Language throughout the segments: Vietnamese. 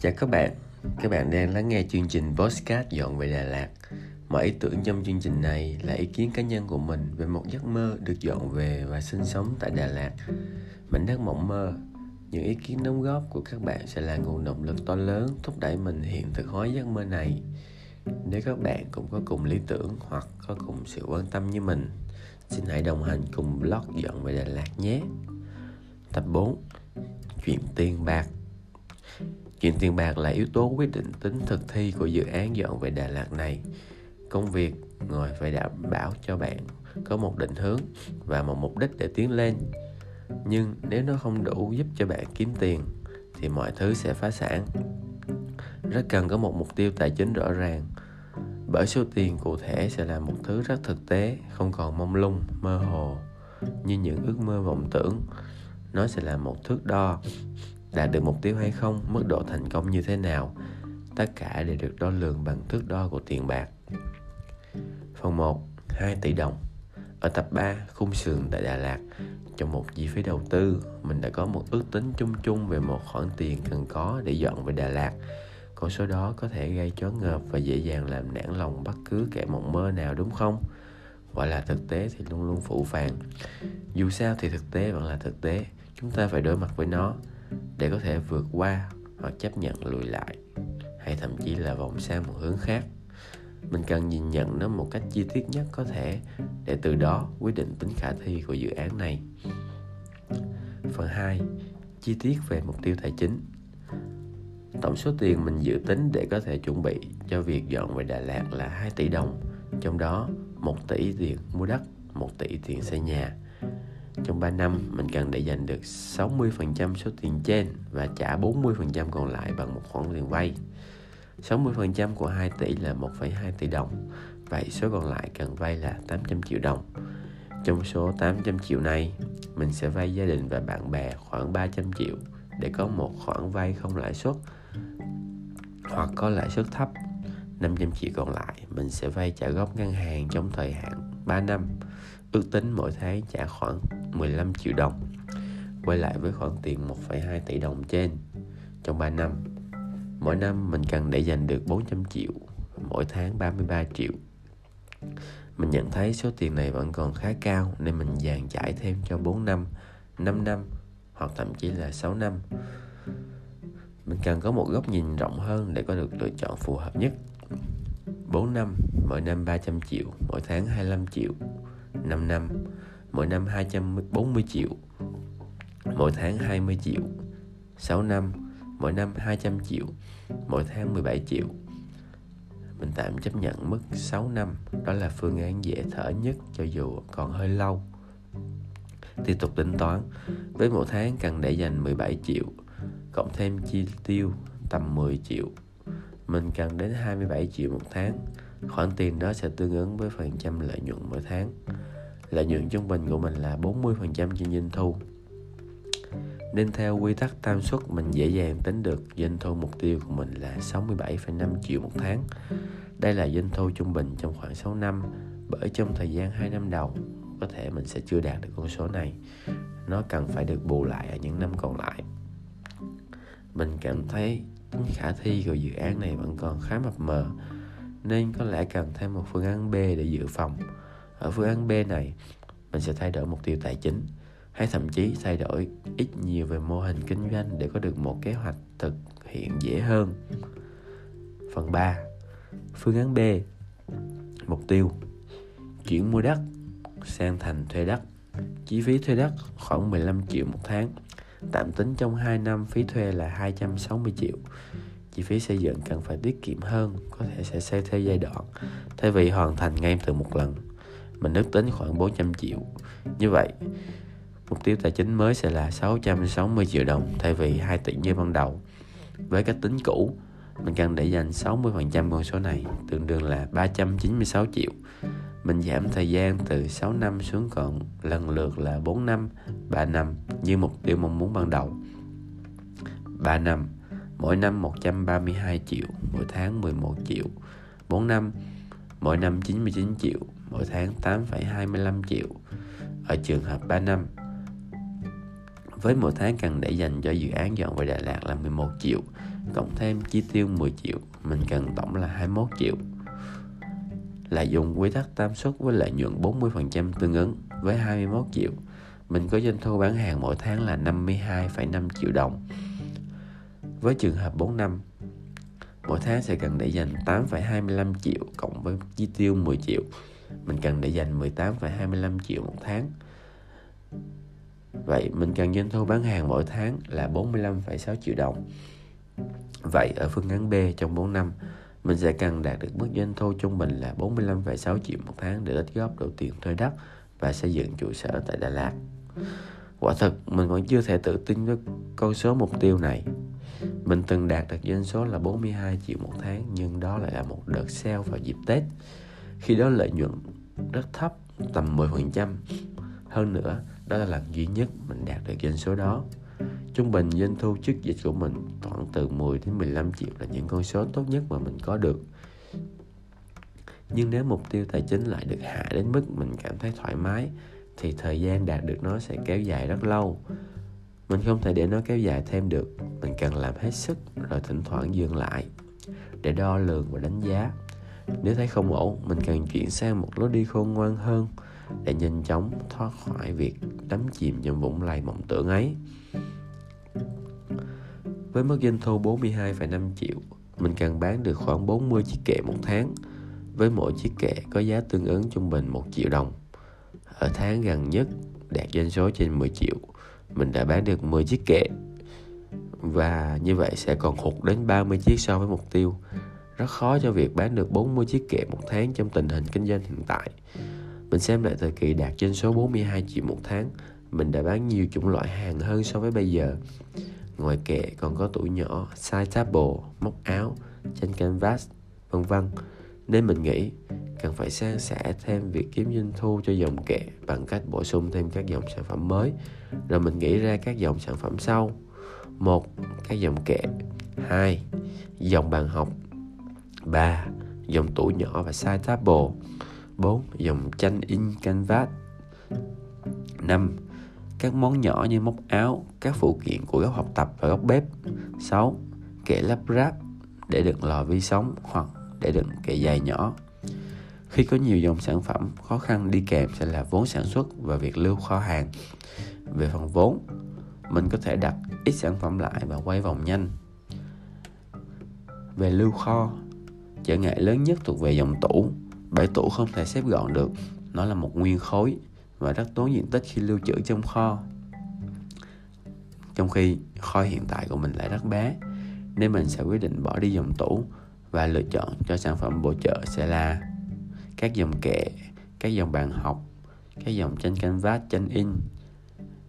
Chào các bạn, các bạn đang lắng nghe chương trình Postcard dọn về Đà Lạt. Mọi ý tưởng trong chương trình này là ý kiến cá nhân của mình về một giấc mơ được dọn về và sinh sống tại Đà Lạt. Mình đang mộng mơ, những ý kiến đóng góp của các bạn sẽ là nguồn động lực to lớn thúc đẩy mình hiện thực hóa giấc mơ này. Nếu các bạn cũng có cùng lý tưởng hoặc có cùng sự quan tâm như mình, xin hãy đồng hành cùng blog dọn về Đà Lạt nhé. Tập 4 Chuyện tiền bạc Chuyện tiền bạc là yếu tố quyết định tính thực thi của dự án dọn về Đà Lạt này. Công việc ngồi phải đảm bảo cho bạn có một định hướng và một mục đích để tiến lên. Nhưng nếu nó không đủ giúp cho bạn kiếm tiền thì mọi thứ sẽ phá sản. Rất cần có một mục tiêu tài chính rõ ràng bởi số tiền cụ thể sẽ là một thứ rất thực tế, không còn mông lung, mơ hồ như những ước mơ vọng tưởng. Nó sẽ là một thước đo đạt được mục tiêu hay không, mức độ thành công như thế nào, tất cả đều được đo lường bằng thước đo của tiền bạc. Phần 1 2 tỷ đồng. Ở tập 3 khung sườn tại Đà Lạt, trong một chi phí đầu tư, mình đã có một ước tính chung chung về một khoản tiền cần có để dọn về Đà Lạt. Con số đó có thể gây chó ngợp và dễ dàng làm nản lòng bất cứ kẻ mộng mơ nào, đúng không? Gọi là thực tế thì luôn luôn phụ phàng. Dù sao thì thực tế vẫn là thực tế. Chúng ta phải đối mặt với nó để có thể vượt qua hoặc chấp nhận lùi lại, hay thậm chí là vòng sang một hướng khác. Mình cần nhìn nhận nó một cách chi tiết nhất có thể để từ đó quyết định tính khả thi của dự án này. Phần 2 chi tiết về mục tiêu tài chính. Tổng số tiền mình dự tính để có thể chuẩn bị cho việc dọn về Đà Lạt là 2 tỷ đồng, trong đó 1 tỷ tiền mua đất 1 tỷ tiền xây nhà trong 3 năm, mình cần để dành được 60% số tiền trên và trả 40% còn lại bằng một khoản tiền vay. 60% của 2 tỷ là 1,2 tỷ đồng, vậy số còn lại cần vay là 800 triệu đồng. Trong số 800 triệu này, mình sẽ vay gia đình và bạn bè khoảng 300 triệu để có một khoản vay không lãi suất hoặc có lãi suất thấp. 500 triệu còn lại mình sẽ vay trả góp ngân hàng trong thời hạn 3 năm ước tính mỗi tháng trả khoảng 15 triệu đồng quay lại với khoản tiền 1,2 tỷ đồng trên. Trong 3 năm mỗi năm mình cần để dành được 400 triệu mỗi tháng 33 triệu. Mình nhận thấy số tiền này vẫn còn khá cao nên mình dàn trải thêm cho 4 năm 5 năm hoặc thậm chí là 6 năm. Mình cần có một góc nhìn rộng hơn để có được lựa chọn phù hợp nhất. 4 năm, mỗi năm 300 triệu, mỗi tháng 25 triệu. 5 năm, mỗi năm 240 triệu, mỗi tháng 20 triệu, 6 năm, mỗi năm 200 triệu, mỗi tháng 17 triệu. Mình tạm chấp nhận mức 6 năm, đó là phương án dễ thở nhất cho dù còn hơi lâu. Tiếp tục tính toán, với mỗi tháng cần để dành 17 triệu, cộng thêm chi tiêu tầm 10 triệu. Mình cần đến 27 triệu một tháng, khoản tiền đó sẽ tương ứng với phần trăm lợi nhuận mỗi tháng lợi nhuận trung bình của mình là 40% trên doanh thu. Nên theo quy tắc tam suất mình dễ dàng tính được doanh thu mục tiêu của mình là 67,5 triệu một tháng. Đây là doanh thu trung bình trong khoảng 6 năm bởi trong thời gian 2 năm đầu có thể mình sẽ chưa đạt được con số này. Nó cần phải được bù lại ở những năm còn lại. Mình cảm thấy tính khả thi của dự án này vẫn còn khá mập mờ nên có lẽ cần thêm một phương án B để dự phòng ở phương án B này, mình sẽ thay đổi mục tiêu tài chính, hay thậm chí thay đổi ít nhiều về mô hình kinh doanh để có được một kế hoạch thực hiện dễ hơn. Phần 3 phương án B, mục tiêu, chuyển mua đất sang thành thuê đất. Chi phí thuê đất khoảng 15 triệu một tháng, tạm tính trong 2 năm phí thuê là 260 triệu. Chi phí xây dựng cần phải tiết kiệm hơn, có thể sẽ xây theo giai đoạn, thay vì hoàn thành ngay từ một lần mình ước tính khoảng 400 triệu như vậy mục tiêu tài chính mới sẽ là 660 triệu đồng thay vì 2 tỷ như ban đầu với cách tính cũ mình cần để dành 60% con số này tương đương là 396 triệu mình giảm thời gian từ 6 năm xuống còn lần lượt là 4 năm, 3 năm như mục tiêu mong muốn ban đầu. 3 năm, mỗi năm 132 triệu, mỗi tháng 11 triệu. 4 năm, mỗi năm 99 triệu, mỗi tháng 8,25 triệu ở trường hợp 3 năm. Với mỗi tháng cần để dành cho dự án dọn về Đà Lạt là 11 triệu cộng thêm chi tiêu 10 triệu mình cần tổng là 21 triệu. Là dùng quy tắc tam suất với lợi nhuận 40% tương ứng với 21 triệu mình có doanh thu bán hàng mỗi tháng là 52,5 triệu đồng. Với trường hợp 4 năm mỗi tháng sẽ cần để dành 8,25 triệu cộng với chi tiêu 10 triệu mình cần để dành 18,25 triệu một tháng Vậy mình cần doanh thu bán hàng mỗi tháng là 45,6 triệu đồng Vậy ở phương án B trong 4 năm mình sẽ cần đạt được mức doanh thu trung bình là 45,6 triệu một tháng để tích góp đủ tiền thuê đất và xây dựng trụ sở tại Đà Lạt. Quả thực mình vẫn chưa thể tự tin với con số mục tiêu này. Mình từng đạt được doanh số là 42 triệu một tháng nhưng đó lại là một đợt sale vào dịp Tết. Khi đó lợi nhuận rất thấp, tầm 10%. Hơn nữa, đó là lần duy nhất mình đạt được doanh số đó. Trung bình doanh thu trước dịch của mình khoảng từ 10 đến 15 triệu là những con số tốt nhất mà mình có được. Nhưng nếu mục tiêu tài chính lại được hạ đến mức mình cảm thấy thoải mái thì thời gian đạt được nó sẽ kéo dài rất lâu. Mình không thể để nó kéo dài thêm được, mình cần làm hết sức rồi thỉnh thoảng dừng lại để đo lường và đánh giá. Nếu thấy không ổn, mình cần chuyển sang một lối đi khôn ngoan hơn để nhanh chóng thoát khỏi việc đắm chìm trong vũng lầy mộng tưởng ấy. Với mức doanh thu 42,5 triệu, mình cần bán được khoảng 40 chiếc kệ một tháng, với mỗi chiếc kệ có giá tương ứng trung bình 1 triệu đồng. Ở tháng gần nhất đạt doanh số trên 10 triệu, mình đã bán được 10 chiếc kệ và như vậy sẽ còn hụt đến 30 chiếc so với mục tiêu. Rất khó cho việc bán được 40 chiếc kệ một tháng trong tình hình kinh doanh hiện tại. Mình xem lại thời kỳ đạt doanh số 42 triệu một tháng, mình đã bán nhiều chủng loại hàng hơn so với bây giờ. Ngoài kệ còn có tủ nhỏ, size table, móc áo, tranh canvas, vân vân. Nên mình nghĩ cần phải san sẻ thêm việc kiếm doanh thu cho dòng kệ bằng cách bổ sung thêm các dòng sản phẩm mới. Rồi mình nghĩ ra các dòng sản phẩm sau. một Các dòng kệ. hai Dòng bàn học ba Dòng tủ nhỏ và size table. 4. Dòng tranh in canvas 5 các món nhỏ như móc áo, các phụ kiện của góc học tập và góc bếp. 6. Kệ lắp ráp để đựng lò vi sóng hoặc để đựng kệ dài nhỏ. Khi có nhiều dòng sản phẩm, khó khăn đi kèm sẽ là vốn sản xuất và việc lưu kho hàng. Về phần vốn, mình có thể đặt ít sản phẩm lại và quay vòng nhanh. Về lưu kho, trở ngại lớn nhất thuộc về dòng tủ. Bãi tủ không thể xếp gọn được, nó là một nguyên khối và rất tốn diện tích khi lưu trữ trong kho. Trong khi kho hiện tại của mình lại rất bé nên mình sẽ quyết định bỏ đi dòng tủ và lựa chọn cho sản phẩm bổ trợ sẽ là các dòng kệ các dòng bàn học các dòng tranh canvas tranh in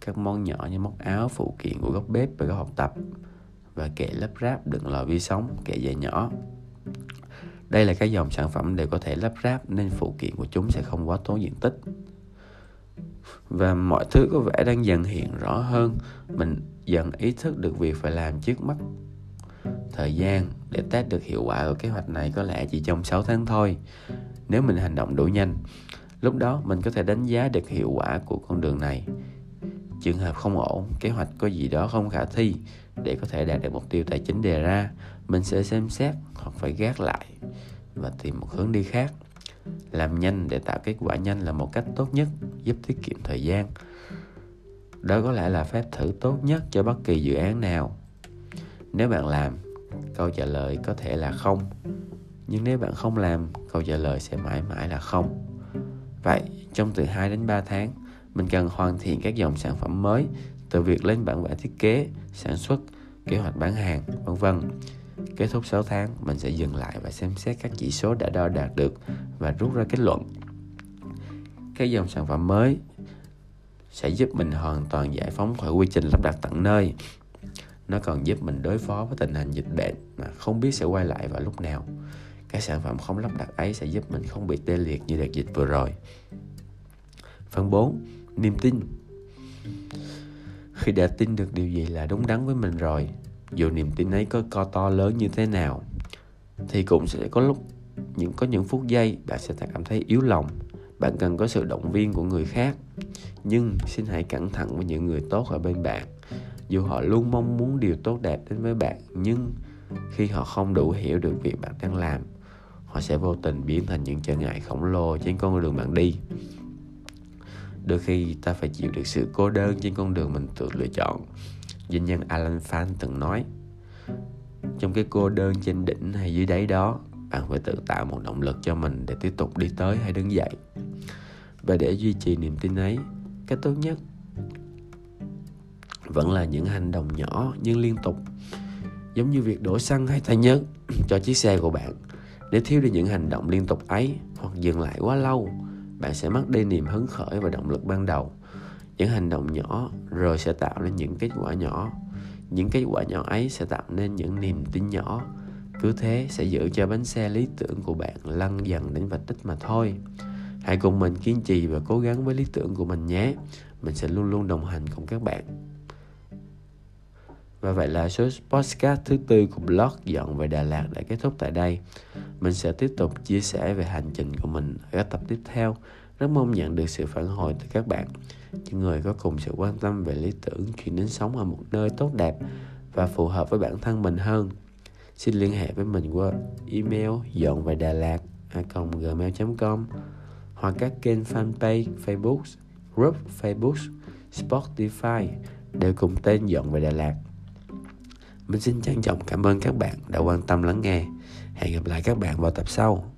các món nhỏ như móc áo phụ kiện của góc bếp và góc học tập và kệ lắp ráp đựng lò vi sóng kệ dài nhỏ đây là các dòng sản phẩm đều có thể lắp ráp nên phụ kiện của chúng sẽ không quá tốn diện tích. Và mọi thứ có vẻ đang dần hiện rõ hơn. Mình dần ý thức được việc phải làm trước mắt. Thời gian để test được hiệu quả của kế hoạch này có lẽ chỉ trong 6 tháng thôi. Nếu mình hành động đủ nhanh, lúc đó mình có thể đánh giá được hiệu quả của con đường này trường hợp không ổn, kế hoạch có gì đó không khả thi, để có thể đạt được mục tiêu tài chính đề ra, mình sẽ xem xét hoặc phải gác lại và tìm một hướng đi khác. Làm nhanh để tạo kết quả nhanh là một cách tốt nhất, giúp tiết kiệm thời gian. Đó có lẽ là phép thử tốt nhất cho bất kỳ dự án nào. Nếu bạn làm, câu trả lời có thể là không. Nhưng nếu bạn không làm, câu trả lời sẽ mãi mãi là không. Vậy, trong từ 2 đến 3 tháng mình cần hoàn thiện các dòng sản phẩm mới từ việc lên bản vẽ thiết kế sản xuất kế hoạch bán hàng vân vân Kết thúc 6 tháng, mình sẽ dừng lại và xem xét các chỉ số đã đo đạt được và rút ra kết luận. Các dòng sản phẩm mới sẽ giúp mình hoàn toàn giải phóng khỏi quy trình lắp đặt tận nơi. Nó còn giúp mình đối phó với tình hình dịch bệnh mà không biết sẽ quay lại vào lúc nào. Các sản phẩm không lắp đặt ấy sẽ giúp mình không bị tê liệt như đợt dịch vừa rồi. Phần 4. Niềm tin. Khi đã tin được điều gì là đúng đắn với mình rồi, dù niềm tin ấy có co to lớn như thế nào, thì cũng sẽ có lúc những, có những phút giây bạn sẽ cảm thấy yếu lòng, bạn cần có sự động viên của người khác. Nhưng xin hãy cẩn thận với những người tốt ở bên bạn. Dù họ luôn mong muốn điều tốt đẹp đến với bạn, nhưng khi họ không đủ hiểu được việc bạn đang làm, họ sẽ vô tình biến thành những trở ngại khổng lồ trên con đường bạn đi đôi khi ta phải chịu được sự cô đơn trên con đường mình tự lựa chọn. Doanh nhân alan phan từng nói, trong cái cô đơn trên đỉnh hay dưới đáy đó, bạn phải tự tạo một động lực cho mình để tiếp tục đi tới hay đứng dậy. Và để duy trì niềm tin ấy, cách tốt nhất vẫn là những hành động nhỏ nhưng liên tục, giống như việc đổ xăng hay thay nhớt cho chiếc xe của bạn. Nếu thiếu đi những hành động liên tục ấy, hoặc dừng lại quá lâu bạn sẽ mất đi niềm hứng khởi và động lực ban đầu. Những hành động nhỏ rồi sẽ tạo nên những kết quả nhỏ. Những kết quả nhỏ ấy sẽ tạo nên những niềm tin nhỏ. Cứ thế sẽ giữ cho bánh xe lý tưởng của bạn lăn dần đến vạch đích mà thôi. Hãy cùng mình kiên trì và cố gắng với lý tưởng của mình nhé. Mình sẽ luôn luôn đồng hành cùng các bạn và vậy là số podcast thứ tư của blog dọn về Đà Lạt đã kết thúc tại đây. Mình sẽ tiếp tục chia sẻ về hành trình của mình ở các tập tiếp theo. Rất mong nhận được sự phản hồi từ các bạn, những người có cùng sự quan tâm về lý tưởng chuyển đến sống ở một nơi tốt đẹp và phù hợp với bản thân mình hơn. Xin liên hệ với mình qua email dọn về Đà Lạt gmail.com hoặc các kênh fanpage Facebook, group Facebook, Spotify đều cùng tên dọn về Đà Lạt. Mình xin trân trọng cảm ơn các bạn đã quan tâm lắng nghe. Hẹn gặp lại các bạn vào tập sau.